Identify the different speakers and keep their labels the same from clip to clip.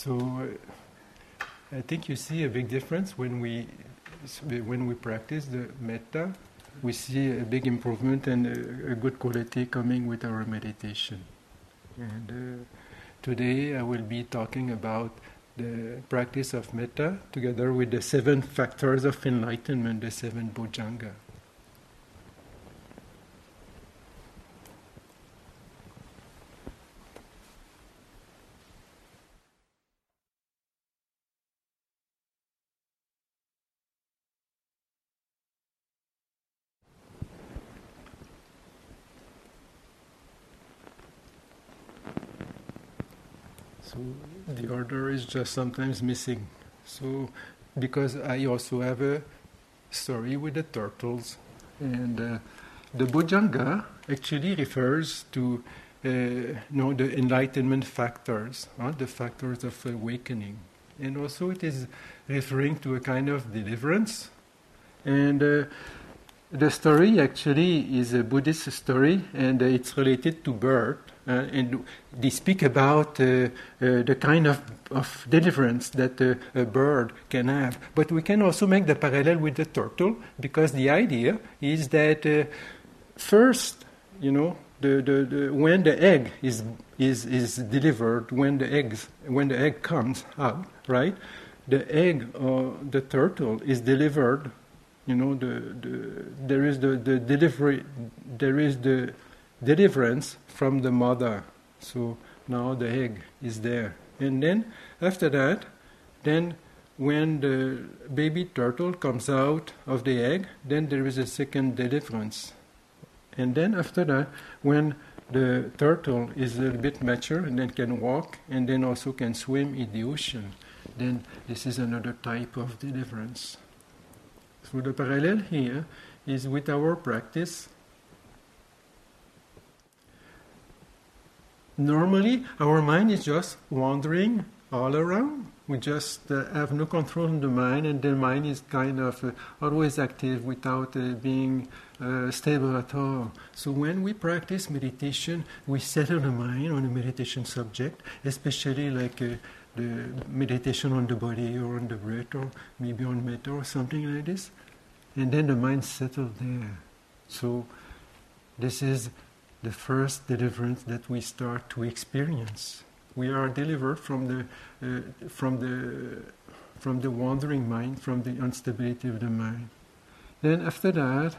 Speaker 1: So uh, I think you see a big difference when we when we practice the metta. We see a big improvement and a, a good quality coming with our meditation. And uh, today I will be talking about the practice of metta together with the seven factors of enlightenment, the seven bojjhanga. So the order is just sometimes missing. So because I also have a story with the turtles, and uh, the Bojjhanga actually refers to uh, know the enlightenment factors, huh? the factors of awakening, and also it is referring to a kind of deliverance, and. Uh, the story actually is a Buddhist story, and it's related to birth. Uh, and they speak about uh, uh, the kind of, of deliverance that a bird can have. But we can also make the parallel with the turtle because the idea is that first, you know, the, the, the, when the egg is, is, is delivered, when the, eggs, when the egg comes out, right, the egg or the turtle is delivered you know the, the there is the, the delivery there is the deliverance from the mother. So now the egg is there. And then after that then when the baby turtle comes out of the egg then there is a second deliverance. And then after that when the turtle is a little bit mature and then can walk and then also can swim in the ocean then this is another type of deliverance so the parallel here is with our practice. Normally, our mind is just wandering all around. We just uh, have no control on the mind, and the mind is kind of uh, always active without uh, being uh, stable at all. So, when we practice meditation, we settle the mind on a meditation subject, especially like uh, the meditation on the body or on the breath or maybe on metta or something like this. And then the mind settles there. So this is the first deliverance that we start to experience. We are delivered from the uh, from the from the wandering mind, from the instability of the mind. Then after that,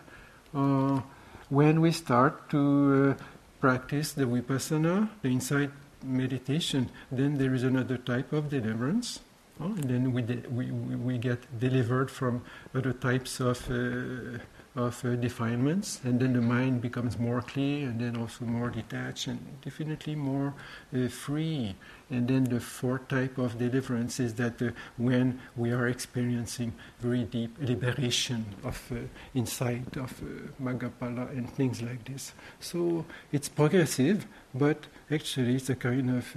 Speaker 1: uh, when we start to uh, practice the vipassana, the insight meditation, then there is another type of deliverance. Oh, and then we, de- we, we get delivered from other types of, uh, of uh, defilements, and then the mind becomes more clear, and then also more detached, and definitely more uh, free. And then the fourth type of deliverance is that uh, when we are experiencing very deep liberation of uh, insight, of uh, Maggaphala, and things like this. So it's progressive, but actually it's a kind of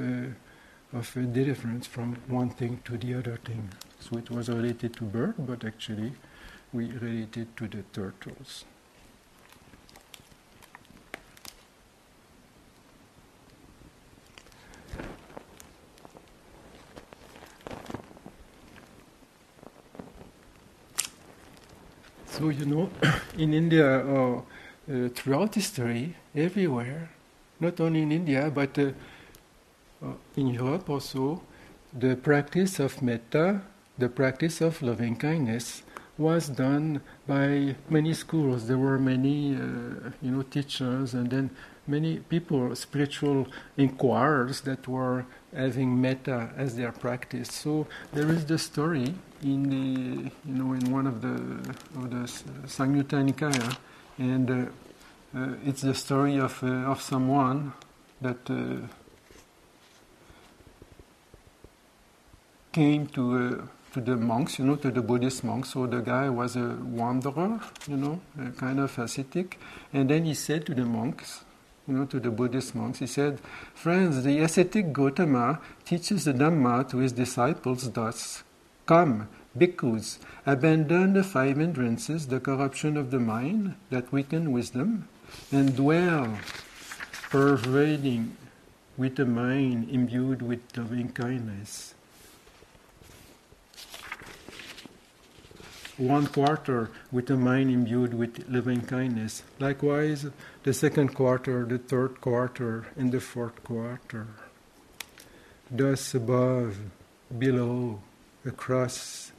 Speaker 1: of a difference from one thing to the other thing. So it was related to birth, but actually we related to the turtles. So you know, in India or uh, throughout history, everywhere, not only in India, but uh, uh, in Europe also, the practice of metta, the practice of loving kindness, was done by many schools. There were many, uh, you know, teachers, and then many people, spiritual inquirers, that were having metta as their practice. So there is the story in the, you know, in one of the of the Samyutta Nikaya, and uh, uh, it's the story of uh, of someone that uh, came to uh, to the monks, you know, to the Buddhist monks. So the guy was a wanderer, you know, kind of ascetic. And then he said to the monks, you know, to the Buddhist monks, he said, Friends, the ascetic Gotama teaches the Dhamma to his disciples thus Come, bhikkhus, abandon the five hindrances, the corruption of the mind that weaken wisdom, and dwell, pervading with a mind imbued with loving kindness one quarter with a mind imbued with loving kindness. Likewise, the second quarter, the third quarter, and the fourth quarter. Thus, above, below, across,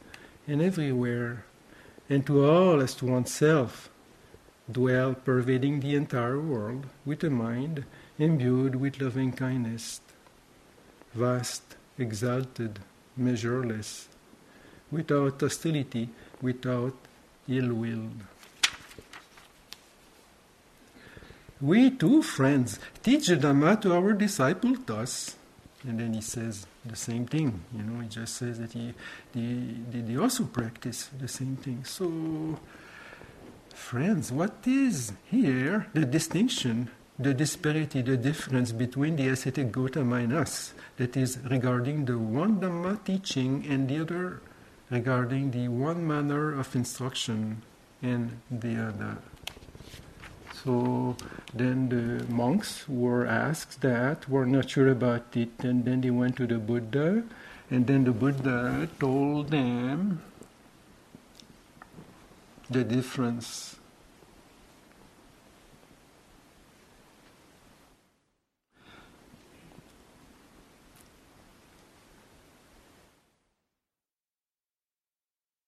Speaker 1: and everywhere, and to all as to oneself, dwell pervading the entire world with a mind imbued with loving kindness, vast, exalted, measureless, without hostility, without ill will. We too, friends, teach the Dhamma to our disciple thus. And then he says the same thing, you know, he just says that he, they, they also practice the same thing. So, friends, what is here the distinction, the disparity, the difference between the ascetic Gautama and us? That is regarding the one Dhamma teaching and the other regarding the one manner of instruction and the other. So then the monks were asked that, were not sure about it, and then they went to the Buddha, and then the Buddha told them the difference.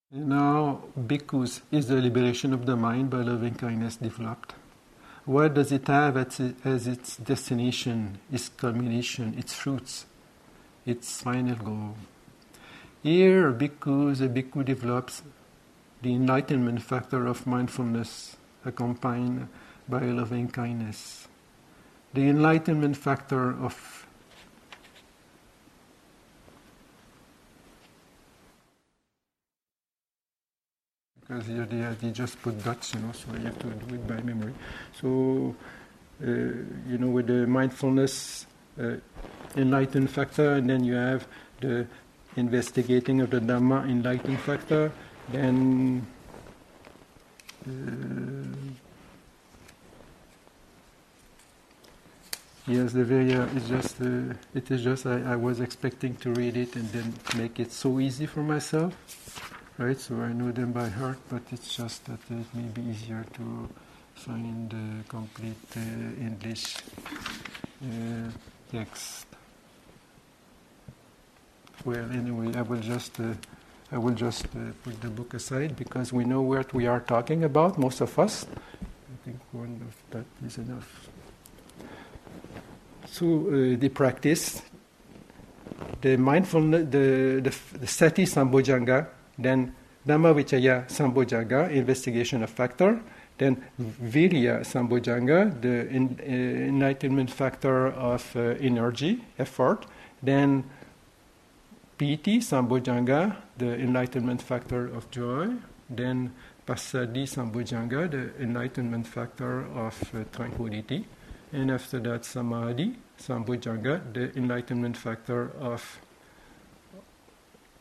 Speaker 1: Now, bhikkhus is the liberation of the mind by loving kindness developed. What does it have as, as its destination, its culmination, its fruits, its final goal? Here, bhikkhus, a bhikkhu develops the enlightenment factor of mindfulness accompanied by loving kindness. The enlightenment factor of because here they, they just put dots, you know, so you have to do it by memory. So, uh, you know, with the mindfulness uh, enlightened factor, and then you have the investigating of the Dhamma enlightened factor, then uh, yes, the very uh, it's just uh, it is just I, I was expecting to read it and then make it so easy for myself right? So I know them by heart, but it's just that it may be easier to find the complete uh, English uh, text. Well, anyway, I will just uh, I will just uh, put the book aside because we know what we are talking about. Most of us, I think one of that is enough. So uh, the practice, the mindfulness, the the, the sati sambojjhanga then dhamma Dhammavichaya Sambojjhanga, investigation of factor. Then Virya Sambojjhanga, the uh, enlightenment factor of uh, energy, effort. Then Piti Sambojjhanga, the enlightenment factor of joy. Then Passaddhi Sambojjhanga, the enlightenment factor of uh, tranquility. And after that, Samadhi Sambojjhanga, the enlightenment factor of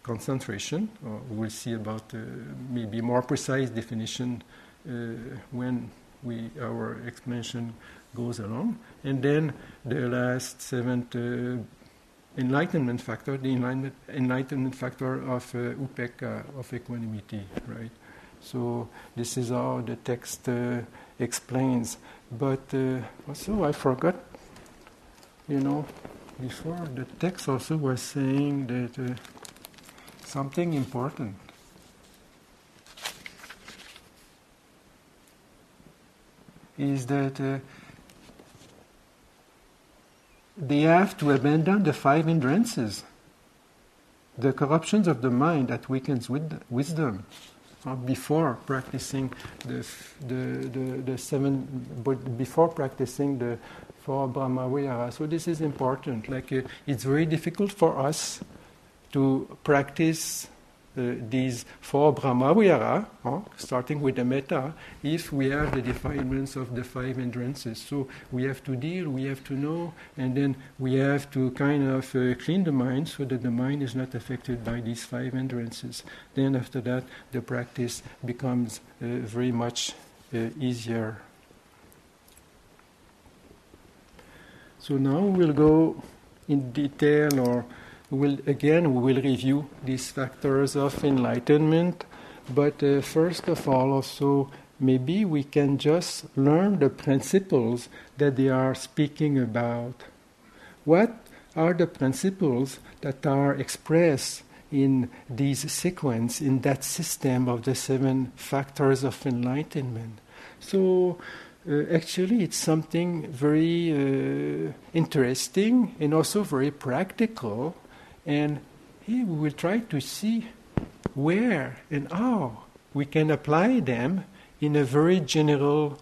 Speaker 1: concentration. Uh, we'll see about uh, maybe more precise definition uh, when we our explanation goes along. And then the last seventh enlightenment factor, the enlightenment enlightenment factor of uh, upekkha, of equanimity, right? So this is how the text uh, explains. But uh, also, I forgot, you know, before the text also was saying that something important. Is that uh, they have to abandon the five hindrances, the corruptions of the mind that weakens with wisdom, before practicing the, the, the, the seven, before practicing the four Brahma So this is important. Like uh, it's very difficult for us to practice uh, these four Brahmavihara, huh, starting with the metta, if we have the defilements of the five hindrances. So we have to deal, we have to know, and then we have to kind of uh, clean the mind so that the mind is not affected by these five hindrances. Then after that, the practice becomes uh, very much uh, easier. So now we'll go in detail or We'll, again, we will review these factors of enlightenment but uh, first of all, also maybe we can just learn the principles that they are speaking about. What are the principles that are expressed in this sequence, in that system of the seven factors of enlightenment? So, uh, actually, it's something very uh, interesting and also very practical. And here we will try to see where and how we can apply them in a very general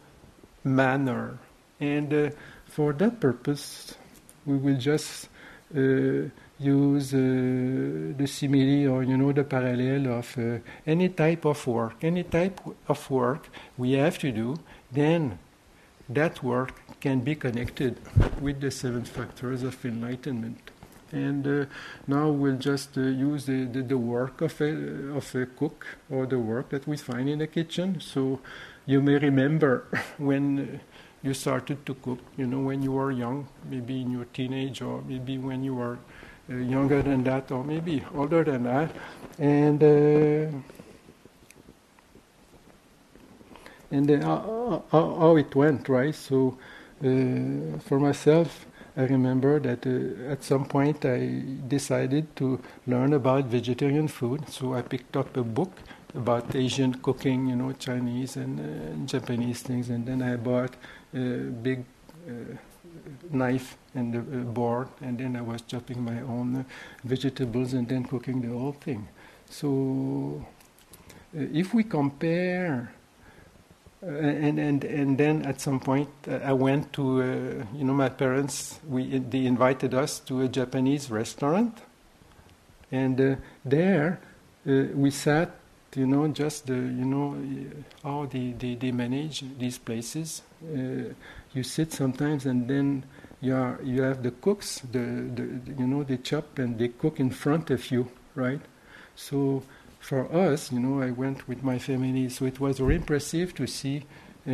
Speaker 1: manner. And uh, for that purpose, we will just uh, use uh, the simile or you know the parallel of uh, any type of work, any type of work we have to do, then that work can be connected with the seven factors of enlightenment. And uh, now we'll just uh, use the, the, the, work of a, of a cook or the work that we find in the kitchen. So you may remember when you started to cook, you know, when you were young, maybe in your teenage or maybe when you were uh, younger than that or maybe older than that. And uh, and then how, how, it went, right? So uh, for myself, I remember that uh, at some point I decided to learn about vegetarian food, so I picked up a book about Asian cooking, you know, Chinese and uh, Japanese things, and then I bought a big uh, knife and a, board, and then I was chopping my own uh, vegetables and then cooking the whole thing. So uh, if we compare Uh, and and and then at some point uh, I went to uh, you know my parents we they invited us to a Japanese restaurant, and uh, there uh, we sat you know just the, you know how they, they, they manage these places. you sit sometimes and then you are you have the cooks the, the you know they chop and they cook in front of you right so for us, you know, I went with my family, so it was very impressive to see uh,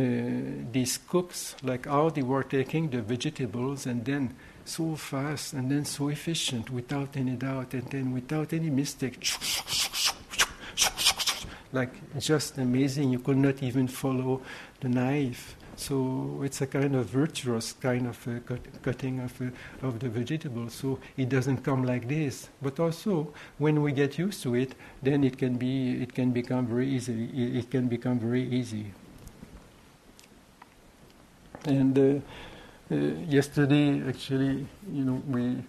Speaker 1: these cooks, like how they were taking the vegetables and then so fast and then so efficient without any doubt and then without any mistake. Like just amazing, you could not even follow the knife. So it's a kind of virtuous kind of uh, cut, cutting of, uh, of the vegetable. So it doesn't come like this. But also, when we get used to it, then it can be it can become very easy. It, can become very easy. And uh, uh yesterday, actually, you know, we.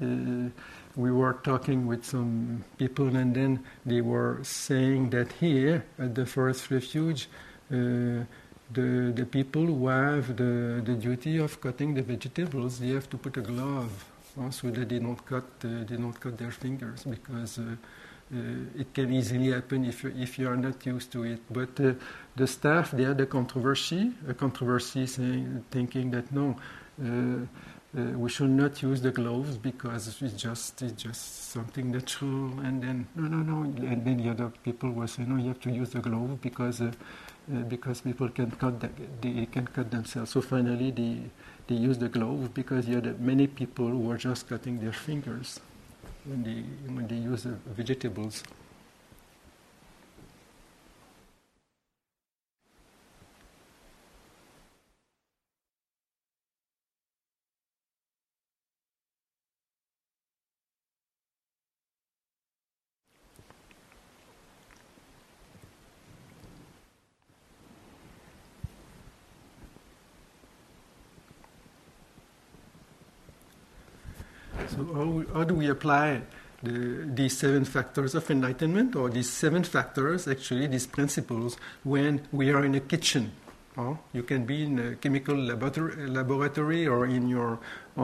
Speaker 1: Uh, we were talking with some people, and then they were saying that here at the Forest Refuge, uh, the, the people who have the, the duty of cutting the vegetables, they have to put a glove uh, so that they don't cut uh, they don't cut their fingers because uh, uh it can easily happen if you, if you are not used to it. But uh, the staff they had a controversy, a controversy saying thinking that no. We should not use the gloves because it's just it's just something natural. And then no, no, no. And then the other people were saying, no, you have to use the glove because Uh, because people can cut the, they can cut themselves. So finally, they they use the glove because you had many people who are just cutting their fingers when they when they use the vegetables. So how, how do we apply the, these seven factors of enlightenment, or these seven factors, actually, these principles, when we are in a kitchen? you can be in a chemical laboratory, laboratory or in your uh,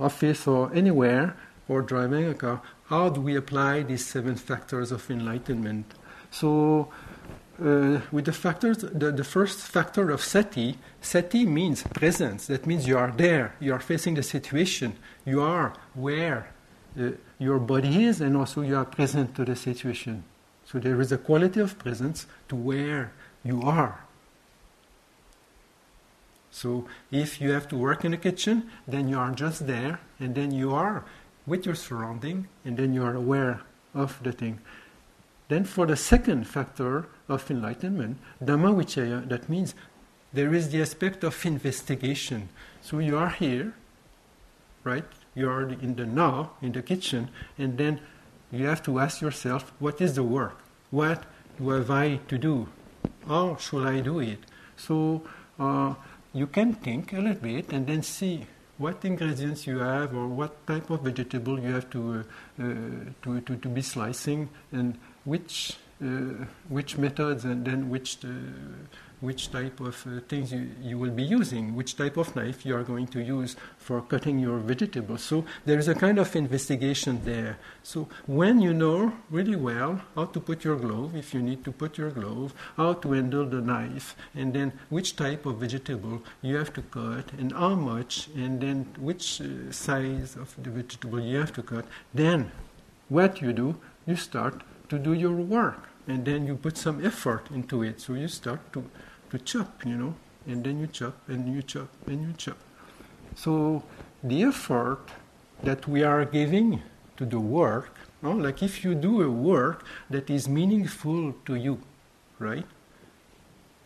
Speaker 1: office or anywhere, or driving a car. How do we apply these seven factors of enlightenment? So uh, with the factors, the, the first factor of sati, sati means presence. That means you are there, you are facing the situation, you are where uh, your body is, and also you are present to the situation. So there is a quality of presence to where you are. So if you have to work in the kitchen, then you are just there, and then you are with your surrounding, and then you are aware of the thing Then for the second factor of enlightenment, Dhamma Vichaya, that means there is the aspect of investigation. So you are here, right? You are in the now, in the kitchen, and then you have to ask yourself, what is the work? What do have I to do? How should I do it? So uh, you can think a little bit and then see what ingredients you have or what type of vegetable you have to, uh, uh, to, to, to, be slicing and which, uh, which methods and then which uh, which type of uh, things you, you will be using, which type of knife you are going to use for cutting your vegetables. So there is a kind of investigation there. So when you know really well how to put your glove, if you need to put your glove, how to handle the knife, and then which type of vegetable you have to cut, and how much, and then which uh, size of the vegetable you have to cut, then what you do, you start to do your work and then you put some effort into it. So you start to to chop, you know, and then you chop and you chop and you chop. So the effort that we are giving to the work, no? like if you do a work that is meaningful to you, right?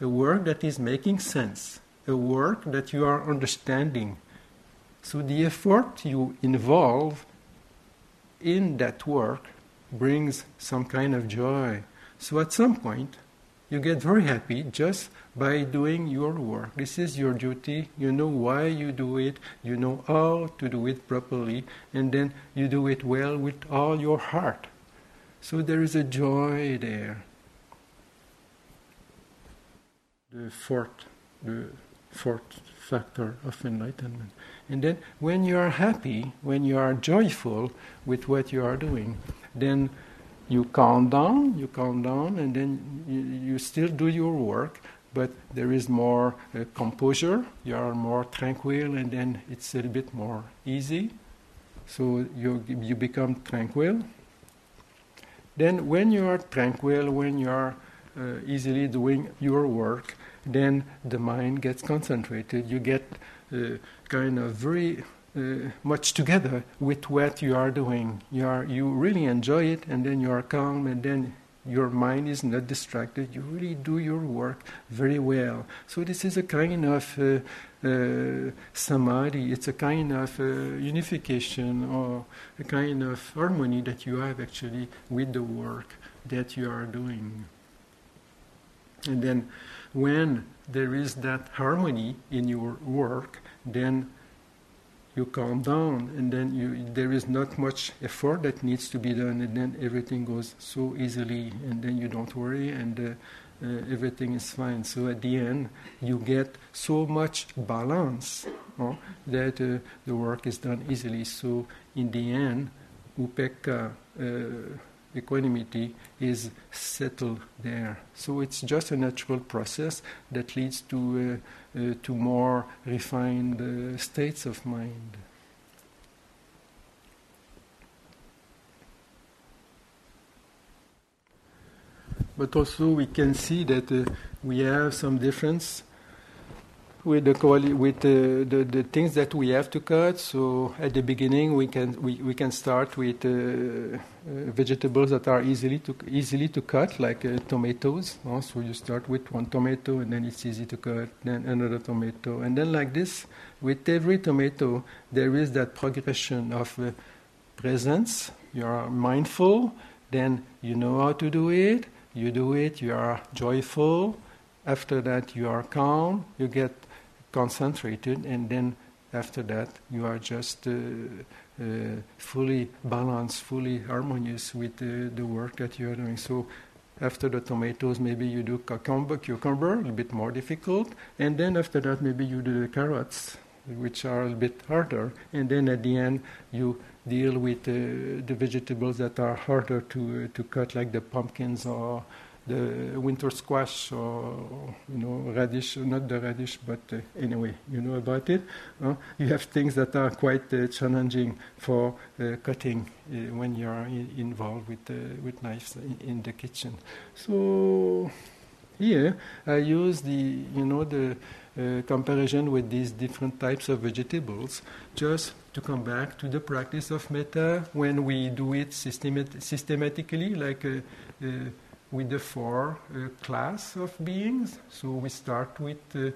Speaker 1: A work that is making sense, a work that you are understanding. So the effort you involve in that work brings some kind of joy. So at some point, you get very happy just by doing your work. This is your duty. You know why you do it, you know how to do it properly, and then you do it well with all your heart. So there is a joy there. The fourth, the fourth factor of enlightenment. And then when you are happy, when you are joyful with what you are doing, then you calm down, you calm down, and then you, you still do your work, but there is more uh, composure, you are more tranquil, and then it's a little bit more easy. So you, you become tranquil. Then, when you are tranquil, when you are uh, easily doing your work, then the mind gets concentrated. You get uh, kind of very uh, much together with what you are doing. You are you really enjoy it, and then you are calm, and then your mind is not distracted, you really do your work very well. So, this is a kind of uh, uh, samadhi, it's a kind of uh, unification or a kind of harmony that you have actually with the work that you are doing. And then, when there is that harmony in your work, then you calm down and then you, there is not much effort that needs to be done and then everything goes so easily and then you don't worry and uh, uh, everything is fine. So at the end you get so much balance that uh, the work is done easily. So in the end upekkha uh, equanimity is settled there so it's just a natural process that leads to uh, uh, to more refined uh, states of mind. But also we can see that uh, we have some difference with the with the, the, the things that we have to cut. So at the beginning, we can we, we can start with uh, uh, vegetables that are easily to easily to cut, like uh, tomatoes. No? So you start with one tomato, and then it's easy to cut. Then another tomato, and then like this, with every tomato, there is that progression of uh, presence. You are mindful. Then you know how to do it. You do it. You are joyful. After that, you are calm. You get concentrated, and then after that, you are just uh, uh, fully balanced, fully harmonious with uh, the work that you are doing. So, after the tomatoes, maybe you do cucumber, cucumber, a bit more difficult, and then after that, maybe you do the carrots, which are a bit harder, and then at the end, you deal with uh, the vegetables that are harder to uh, to cut, like the pumpkins or the winter squash or you know radish not the radish but uh, anyway you know about it you have things that are quite uh, challenging for uh, cutting uh, when you are in, involved with uh, with knives in, in, the kitchen. So Here, I use the, you know, the comparison with these different types of vegetables, just to come back to the practice of metta when we do it systemat- systematically, like uh, with the four uh, class of beings. So we start with uh, uh,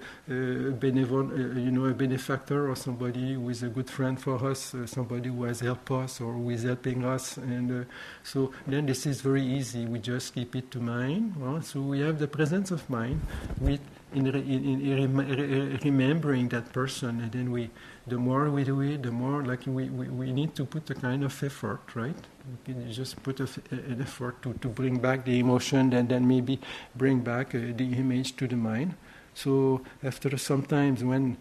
Speaker 1: benevol- uh, you know, a benefactor or somebody who is a good friend for us, uh, somebody who has helped us or who is helping us, and so then this is very easy. We just keep it to mind. Well, so we have the presence of mind with in, in, in rem- remembering that person, and then we, the more we do it, the more like we, we, we need to put a kind of effort, right? We can just put a, an effort to, to bring back the emotion, and then maybe bring back uh, the image to the mind. So after sometimes when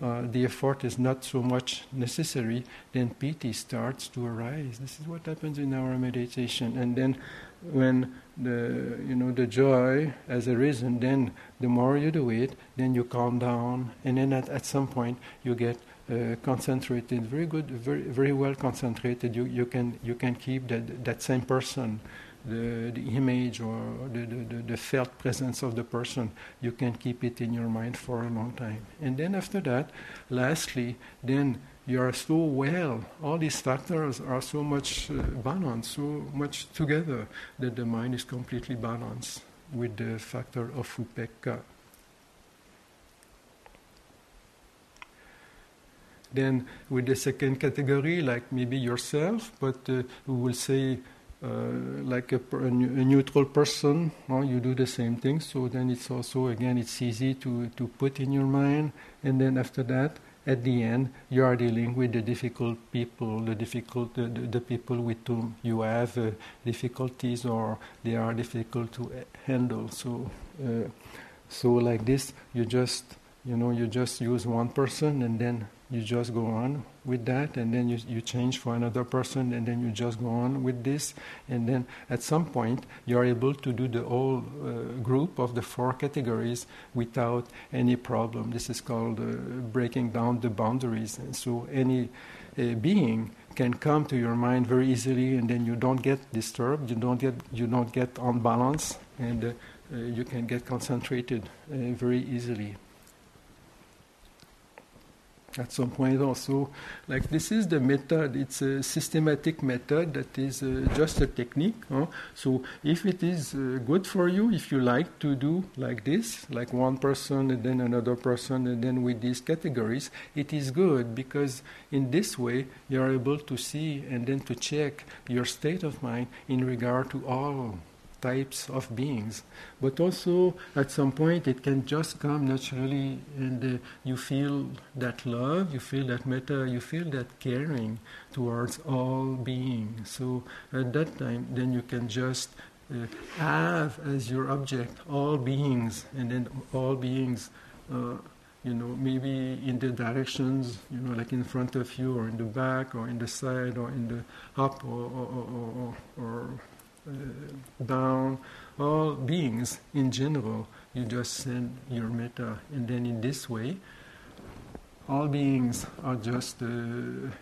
Speaker 1: uh, the effort is not so much necessary, then piti starts to arise. This is what happens in our meditation, and then when the you know the joy has arisen, then the more you do it, then you calm down, and then at, at some point you get uh, concentrated, very good, very very well concentrated. You you can you can keep that that same person, the the image or the, the, the felt presence of the person. You can keep it in your mind for a long time, and then after that, lastly, then you are so well, all these factors are so much uh, balanced, so much together, that the mind is completely balanced with the factor of upekkha. Then, with the second category, like maybe yourself, but uh, we will say uh, like a, a, neutral person, you do the same thing. So then it's also again it's easy to to put in your mind, and then after that at the end, you are dealing with the difficult people, the difficult, the, the, the people with whom you have uh, difficulties or they are difficult to handle. So, uh, so like this, you just, you know, you just use one person and then you just go on with that and then you, you change for another person and then you just go on with this. And then at some point you're able to do the whole uh, group of the four categories without any problem. This is called uh, breaking down the boundaries. And so any uh, being can come to your mind very easily and then you don't get disturbed you don't get you don't get unbalanced and uh, uh, you can get concentrated uh, very easily at some point also like this is the method it's a systematic method that is uh, just a technique huh? so if it is uh, good for you if you like to do like this like one person and then another person and then with these categories it is good because in this way you are able to see and then to check your state of mind in regard to all types of beings. But also, at some point, it can just come naturally, and uh, you feel that love, you feel that metta, you feel that caring towards all beings. So, at that time, then you can just uh, have as your object all beings, and then all beings. Uh, you know, maybe in the directions, you know, like in front of you, or in the back, or in the side, or in the up, or, or, or, or down, all beings in general, you just send your metta, and then in this way, all beings are just uh,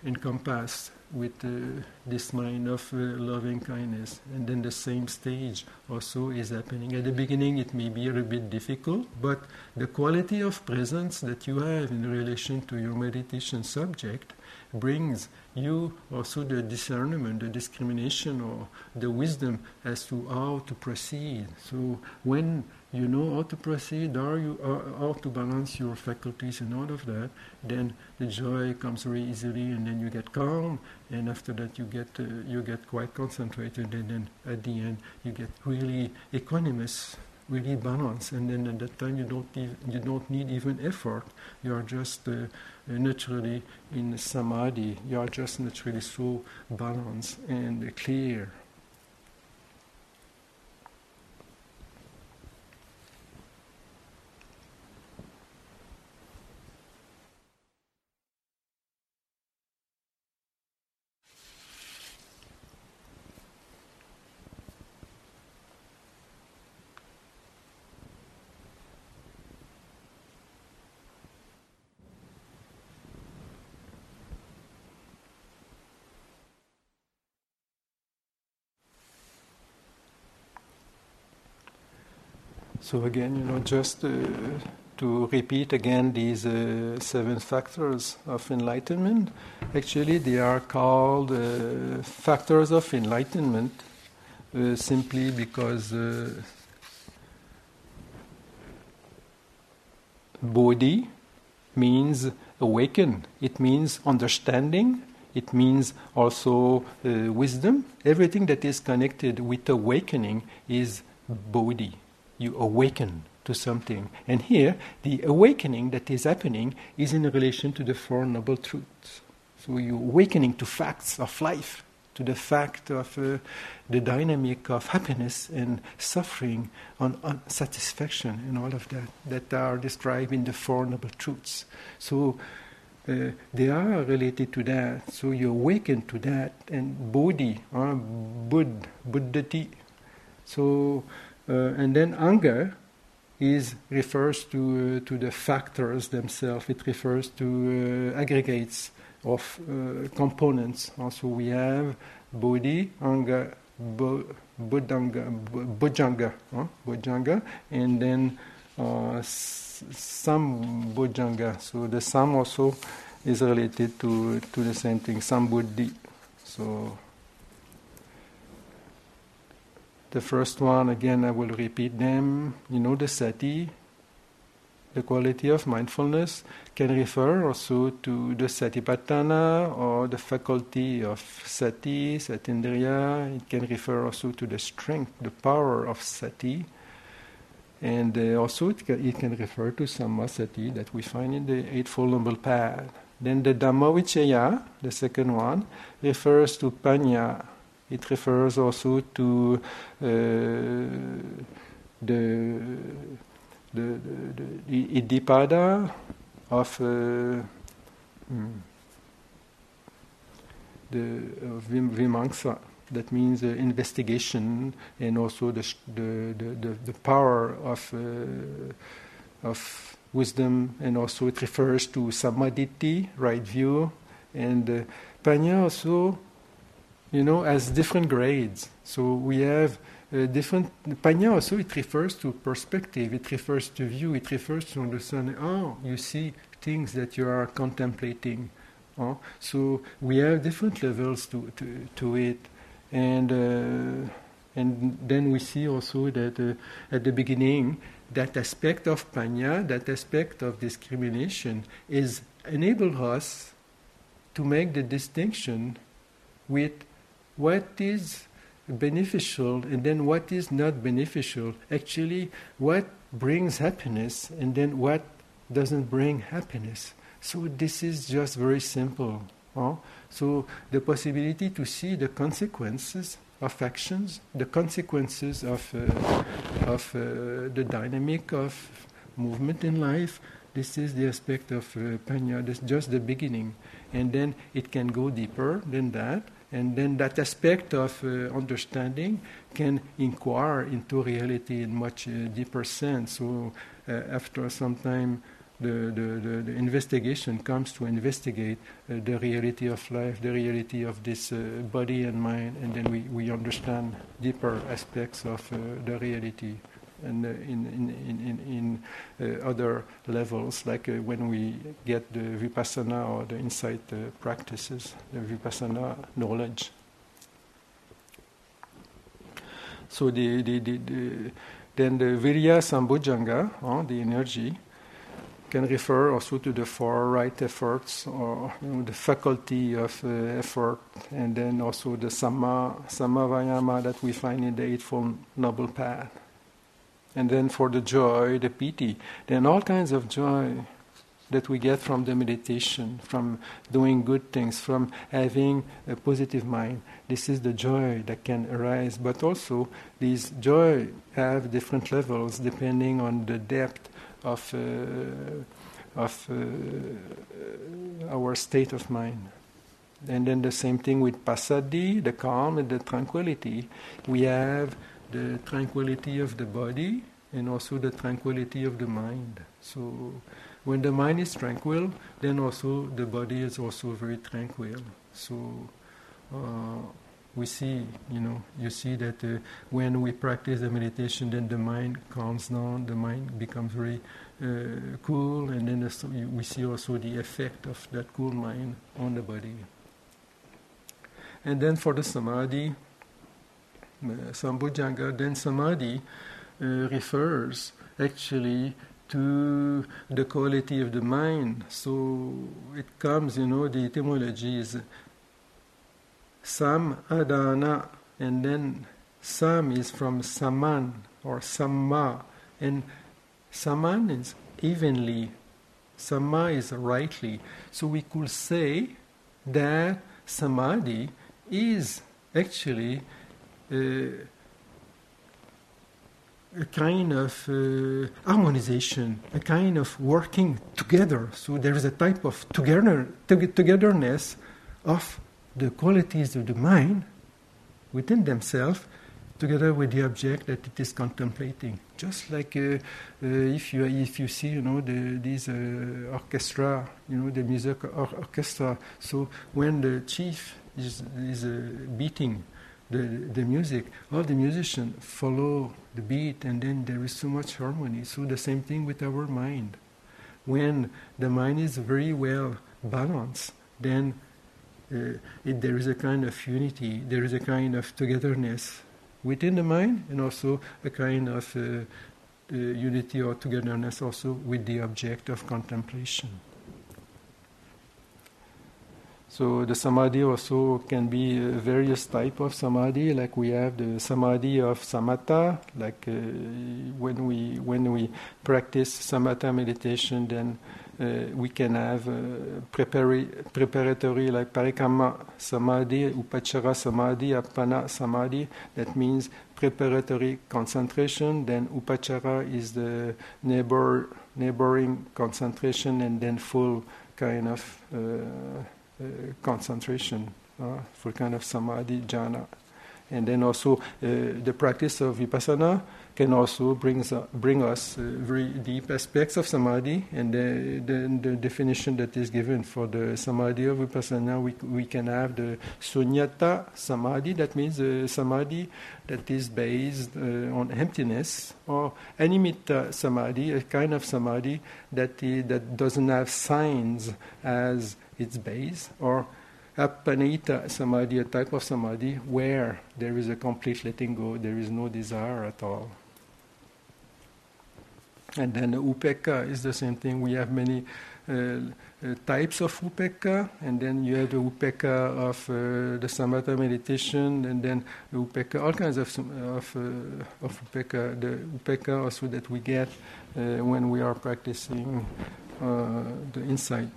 Speaker 1: encompassed with uh, this mind of uh, loving kindness. And then the same stage also is happening. At the beginning, it may be a bit difficult, but the quality of presence that you have in relation to your meditation subject brings you also the discernment, the discrimination, or the wisdom as to how to proceed. So when you know how to proceed, how, you, how to balance your faculties and all of that, then the joy comes very easily, and then you get calm, and after that you get uh, you get quite concentrated, and then at the end you get really equanimous, really balanced, and then at that time you don't need, you don't need even effort. You are just uh, naturally in samadhi. You are just naturally so balanced and clear. So again, you know, just uh, to repeat again these uh, seven factors of enlightenment. Actually, they are called uh, factors of enlightenment uh, simply because uh, bodhi means awaken. It means understanding. It means also uh, wisdom. Everything that is connected with awakening is bodhi. You awaken to something. And here, the awakening that is happening is in relation to the Four Noble Truths. So you're awakening to facts of life, to the fact of uh, the dynamic of happiness and suffering, on, on, satisfaction, and all of that, that are described in the Four Noble Truths. So uh, they are related to that. So you awaken to that, and Bodhi, uh, Bud, Buddhati. So, and then anga is refers to uh, to the factors themselves. It refers to uh, aggregates of uh, components. Also, we have bodhi, anga, bo, bodhanga, bojjhanga, huh? bojjhanga, and then uh, some bojjhanga. So the sum also is related to to the same thing. Some buddhi. So The first one, again, I will repeat them. You know, the sati, the quality of mindfulness, can refer also to the satipatthana or the faculty of sati, satindriya. It can refer also to the strength, the power of sati. And uh, also it can, it can, refer to some sammasati that we find in the Eightfold Noble Path. Then the Dhammavichaya, the second one, refers to panya, it refers also to uh, the, the, the, the Iddhipada of uh, hmm, the Vimamsa. That means uh, investigation and also the, the, the, the power of, uh, of wisdom, and also it refers to Sammaditthi, right view, and uh, Panya also you know, as different grades. So we have uh, different. Panya also it refers to perspective, it refers to view, it refers to understanding. Oh, you see things that you are contemplating. Oh, so we have different levels to to, to it, and uh, and then we see also that uh, at the beginning that aspect of panya, that aspect of discrimination, is enable us to make the distinction with what is beneficial and then what is not beneficial. Actually, what brings happiness and then what doesn't bring happiness. So, this is just very simple. Huh? So, the possibility to see the consequences of actions, the consequences of, uh, of uh, the dynamic of movement in life. This is the aspect of uh, Panya, this just the beginning. And then it can go deeper than that and then that aspect of uh, understanding can inquire into reality in much uh, deeper sense. So uh, after some time, the, the, the, investigation comes to investigate uh, the reality of life, the reality of this uh, body and mind, and then we, we understand deeper aspects of uh, the reality and uh, in, in, in, in uh, other levels, like uh, when we get the vipassana or the insight practices, the vipassana knowledge. So the, the, the, the then the virya sambojjhanga, uh, the energy, can refer also to the four right efforts or you know, the faculty of uh, effort, and then also the samma, samma vayama that we find in the Eightfold Noble Path and then for the joy, the piti, then all kinds of joy that we get from the meditation, from doing good things, from having a positive mind. This is the joy that can arise, but also these joy have different levels depending on the depth of uh, of uh, our state of mind. And then the same thing with passaddhi, the calm and the tranquility. We have the tranquility of the body and also the tranquility of the mind. So when the mind is tranquil, then also the body is also very tranquil. So uh, we see, you know, you see that uh, when we practice the meditation, then the mind calms down, the mind becomes very uh, cool, and then the, we see also the effect of that cool mind on the body. And then for the samadhi, Sambojjhanga, then samadhi uh, refers actually to the quality of the mind. So it comes, you know, the etymology is sam adana, and then sam is from saman or samma, and saman is evenly, samma is rightly. So we could say that samadhi is actually a kind of uh, harmonization, a kind of working together. So there is a type of together, togetherness of the qualities of the mind within themselves, together with the object that it is contemplating. Just like uh, uh, if you if you see, you know, the, these uh, orchestra, you know, the music or- orchestra. So when the chief is is uh, beating the, the music, all the musicians follow the beat, and then there is so much harmony. So the same thing with our mind. When the mind is very well balanced, then uh, it, there is a kind of unity, there is a kind of togetherness within the mind, and also a kind of uh, uh, unity or togetherness also with the object of contemplation. So the samadhi also can be uh, various type of samadhi. Like we have the samadhi of samatha. Like uh, when we when we practice samatha meditation, then uh, we can have uh, prepari- preparatory like parikamma samadhi, upachara samadhi, appana samadhi. That means preparatory concentration. Then upachara is the neighbor neighboring concentration, and then full kind of. Uh, uh, concentration, uh, for kind of samadhi jhana. And then also uh, the practice of vipassana can also brings, uh, bring us uh, very deep aspects of samadhi. And the, the, definition that is given for the samadhi of vipassana, we, we can have the sunyata samadhi, that means the samadhi that is based uh, on emptiness, or animitta samadhi, a kind of samadhi that, that doesn't have signs as its base, or appanihita samadhi, a type of samadhi where there is a complete letting go, there is no desire at all. And then the upekkha is the same thing. We have many uh, uh, types of upekkha, and then you have the upekkha of uh, the samatha meditation, and then the upekkha, all kinds of of, uh, of upekkha. The upekkha also that we get uh, when we are practicing uh, the insight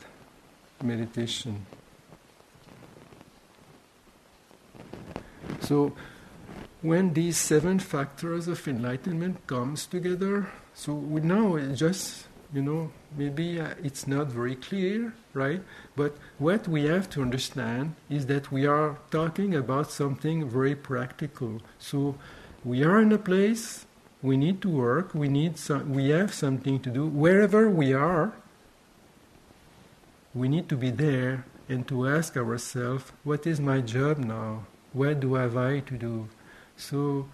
Speaker 1: meditation. So when these seven factors of enlightenment comes together, so we now just you know maybe uh, it's not very clear, right? But what we have to understand is that we are talking about something very practical. So we are in a place, we need to work, we need some, we have something to do wherever we are we need to be there and to ask ourselves, what is my job now? What do I have to do? So,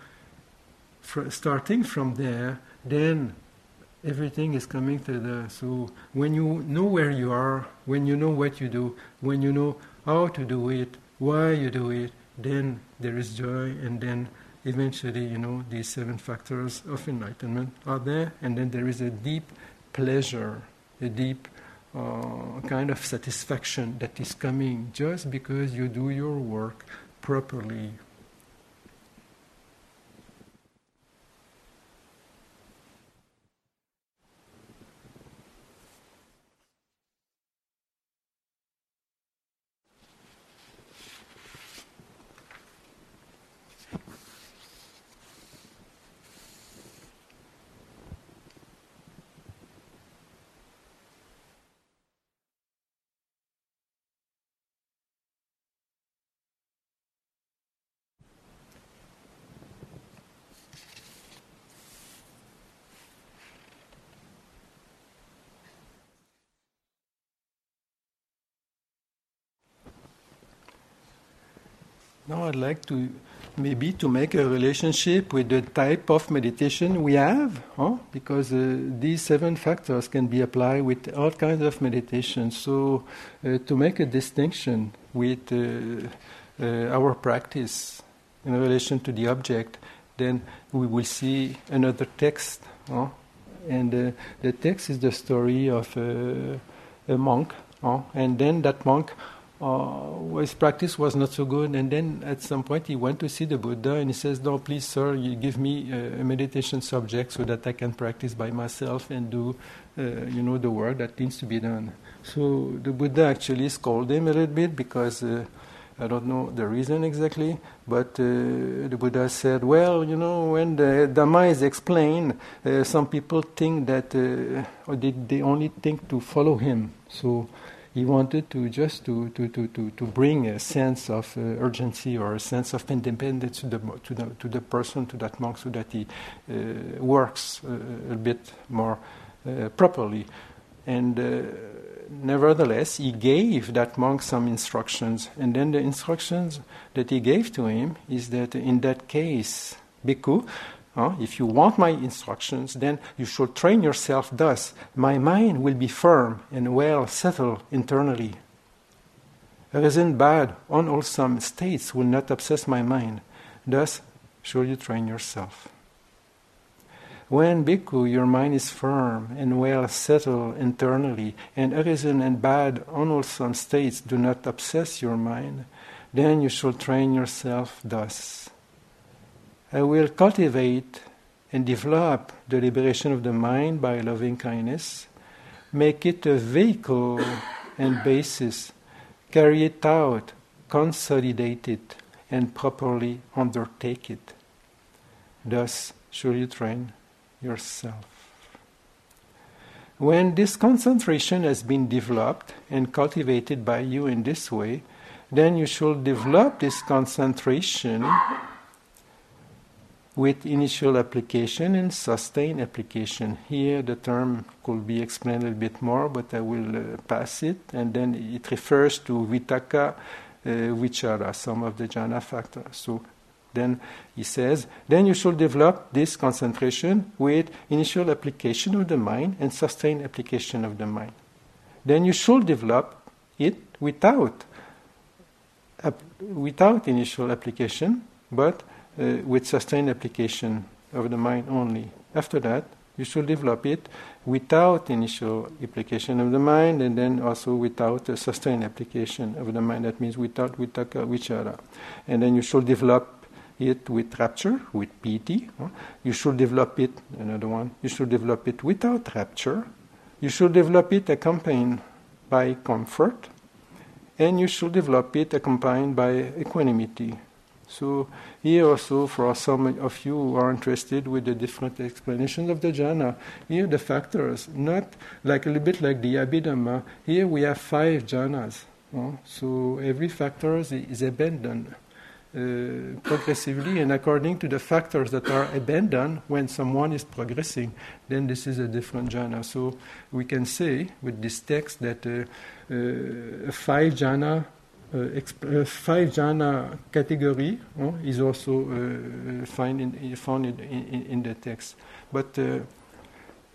Speaker 1: fr- starting from there, then everything is coming to the. So, when you know where you are, when you know what you do, when you know how to do it, why you do it, then there is joy, and then eventually, you know, these seven factors of enlightenment are there, and then there is a deep pleasure, a deep uh, kind of satisfaction that is coming just because you do your work properly Now I'd like to maybe to make a relationship with the type of meditation we have, huh? because uh, these seven factors can be applied with all kinds of meditation. So uh, to make a distinction with uh, uh our practice in relation to the object, then we will see another text. Huh? And uh, the text is the story of uh, a monk, huh? and then that monk uh, his practice was not so good. And then at some point he went to see the Buddha and he says, No, please, sir, you give me a, a meditation subject so that I can practice by myself and do, uh, you know, the work that needs to be done. So the Buddha actually scolded him a little bit because uh, I don't know the reason exactly, but uh, the Buddha said, Well, you know, when the Dhamma is explained, uh, some people think that, uh, or they, they only think to follow him. So he wanted to just to, to, to, to, to bring a sense of uh, urgency or a sense of independence to the, to the, to the person, to that monk, so that he uh, works uh, a bit more uh, properly. And uh, nevertheless, he gave that monk some instructions. And then the instructions that he gave to him is that in that case, bhikkhu, uh, if you want my instructions, then you should train yourself thus. My mind will be firm and well settled internally. Reason bad, unwholesome states will not obsess my mind. Thus, should you train yourself. When, bhikkhu, your mind is firm and well settled internally, and arisen and bad, unwholesome states do not obsess your mind, then you should train yourself thus. I will cultivate and develop the liberation of the mind by loving kindness, make it a vehicle and basis, carry it out, consolidate it, and properly undertake it. Thus, should you train yourself. When this concentration has been developed and cultivated by you in this way, then you should develop this concentration with initial application and sustained application. Here, the term could be explained a little bit more, but I will uh, pass it. And then it refers to vitakka, uh, vichara, some of the jhana factors. So then he says, then you should develop this concentration with initial application of the mind and sustained application of the mind. Then you should develop it without, uh, without initial application, but uh, with sustained application of the mind only. After that, you should develop it without initial application of the mind and then also without a sustained application of the mind. That means without vitakka vichara. And then you should develop it with rapture, with piti. You should develop it, another one, you should develop it without rapture. You should develop it accompanied by comfort. And you should develop it accompanied by equanimity. So here also, for some of you who are interested with the different explanations of the jhana, here the factors, not like a little bit like the Abhidhamma, here we have five jhanas. So every factor is abandoned. Uh, progressively and according to the factors that are abandoned when someone is progressing, then this is a different jhana. So we can say with this text that uh, uh, five jhana Uh, uh, five jhana category uh, is also uh, uh find in, found in, in, in, the text. But uh,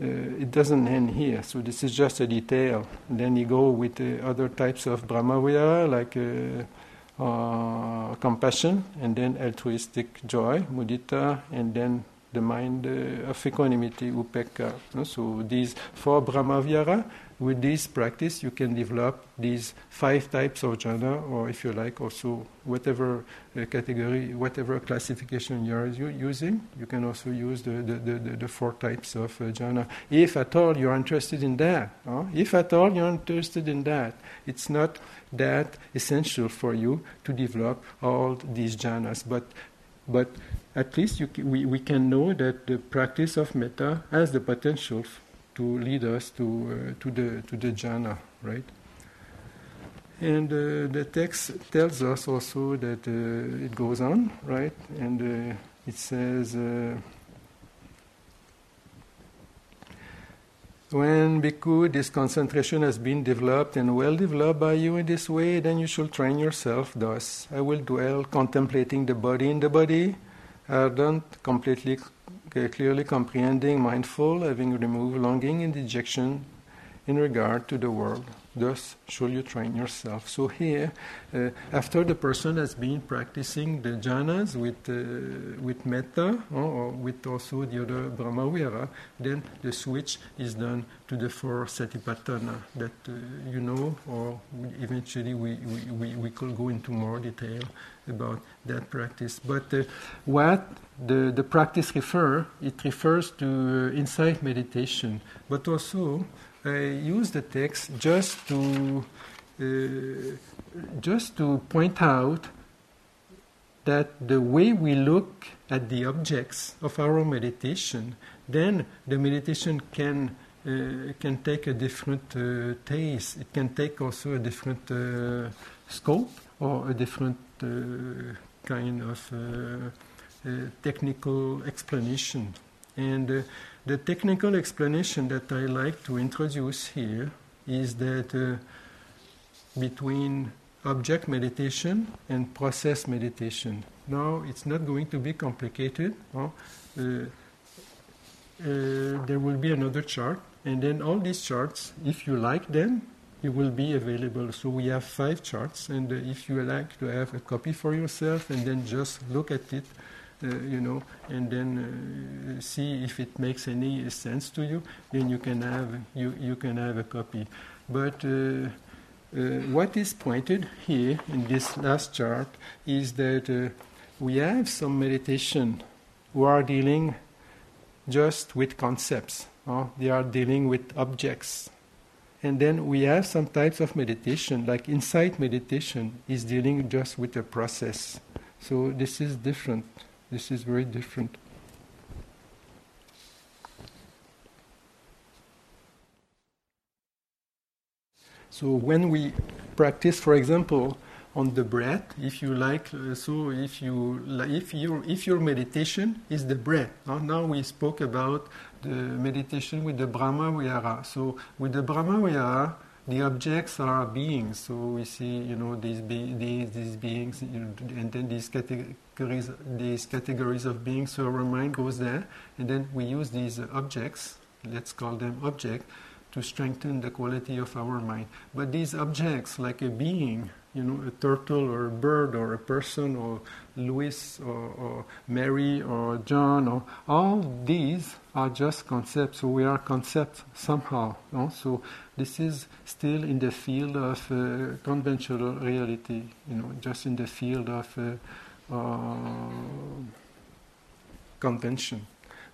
Speaker 1: it doesn't end here, so this is just a detail. then you go with other types of Brahmavihara, like compassion, and then altruistic joy, mudita, and then the mind of equanimity, upekkha. So these four Brahmavihara with this practice, you can develop these five types of jhana, or if you like, also whatever uh, category, whatever classification you're using, you can also use the, the, the, the four types of uh, jhana. If at all you're interested in that, huh? if at all you're interested in that, it's not that essential for you to develop all these jhanas, but but at least you, we, we can know that the practice of metta has the potential to lead us to, uh, to, the, to the jhana, right? And uh, the text tells us also that uh, it goes on, right? And it says, when Bhikkhu, this concentration has been developed and well developed by you in this way, then you should train yourself thus. I will dwell contemplating the body in the body, ardent, completely, Uh, clearly comprehending, mindful, having removed longing and dejection in regard to the world. Thus should you train yourself. So here, uh, after the person has been practicing the jhanas with uh, with metta or, or with also the other brahmavihara, then the switch is done to the four satipatthana that uh, you know, or eventually we, we, we, we could go into more detail about that practice. But uh, what the, the practice refer, it refers to uh, insight meditation, but also use the text just to uh, just to point out that the way we look at the objects of our meditation, then the meditation can uh, can take a different uh, taste. It can take also a different uh, scope or a different uh, kind of uh, technical explanation. And the technical explanation that I like to introduce here is that uh, between object meditation and process meditation. Now, it's not going to be complicated. Uh, uh, there will be another chart, and then all these charts, if you like them, it will be available. So we have five charts, and uh, if you like to have a copy for yourself and then just look at it you know, and then uh, see if it makes any sense to you, then you can have you, you can have a copy. But uh, what is pointed here in this last chart is that we have some meditation who are dealing just with concepts. Uh, they are dealing with objects. And then we have some types of meditation, like insight meditation, is dealing just with a process. So this is different. This is very different. So when we practice, for example, on the breath, if you like, uh, so if you if your if your meditation is the breath. Uh, now we spoke about the meditation with the Brahma Vihara. So with the Brahma Vihara, the objects are beings. So we see, you know, these be- these, these beings, you know, and then these categories, these categories of beings. So our mind goes there, and then we use these objects. Let's call them object to strengthen the quality of our mind. But these objects, like a being, you know, a turtle or a bird or a person or Louis or, or Mary or John or all these are just concepts. So we are concepts somehow. No? So this is still in the field of uh, conventional reality. You know, just in the field of uh, uh, convention.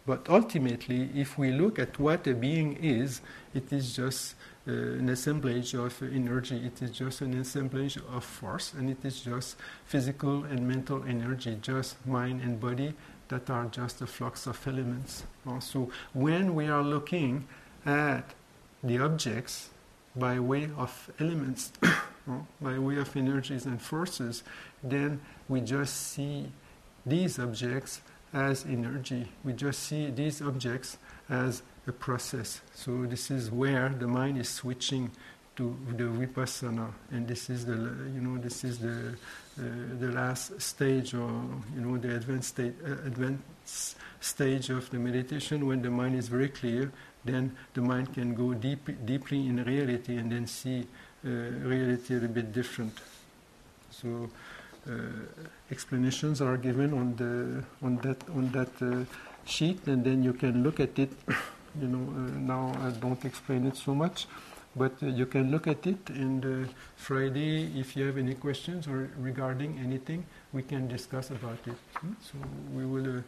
Speaker 1: But ultimately, if we look at what a being is, it is just uh, an assemblage of energy. It is just an assemblage of force, and it is just physical and mental energy, just mind and body that are just a flux of elements. So when we are looking at the objects by way of elements, by way of energies and forces, then we just see these objects as energy. We just see these objects as a process. So this is where the mind is switching to the vipassana, and this is the you know this is the uh, the last stage or you know the advanced state uh, advanced stage of the meditation when the mind is very clear. Then the mind can go deep, deeply in reality and then see uh, reality a bit different. So. Uh, explanations are given on the on that on that uh, sheet, and then you can look at it you know, uh, now I don't explain it so much, but uh, you can look at it. And uh, Friday, if you have any questions or regarding anything, we can discuss about it. Hmm? So we will.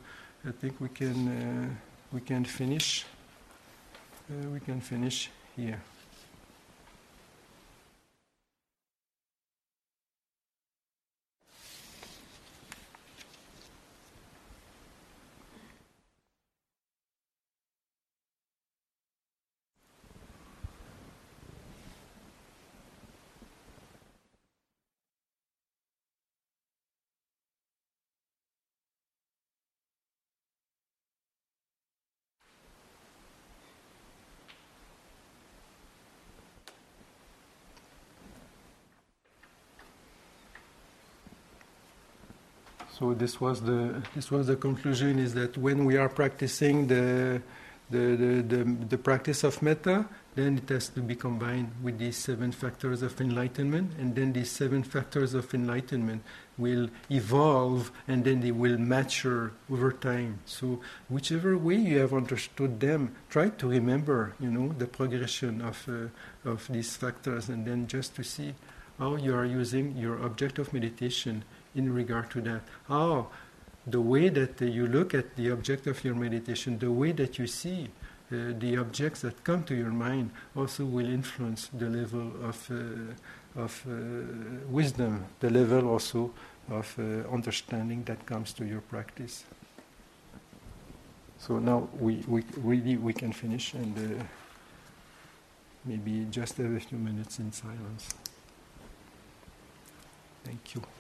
Speaker 1: I think we can we can finish. we can finish here. So this was the this was the conclusion is that when we are practicing the the, the, the, the practice of metta, then it has to be combined with these seven factors of enlightenment, and then these seven factors of enlightenment will evolve and then they will mature over time. So whichever way you have understood them, try to remember, you know, the progression of uh, of these factors, and then just to see how you are using your object of meditation in regard to that. How the way that you look at the object of your meditation, the way that you see uh, the objects that come to your mind, also will influence the level of uh, of uh, wisdom, the level also of uh, understanding that comes to your practice. So now we, we really we can finish and uh, maybe just have a few minutes in silence. Thank you.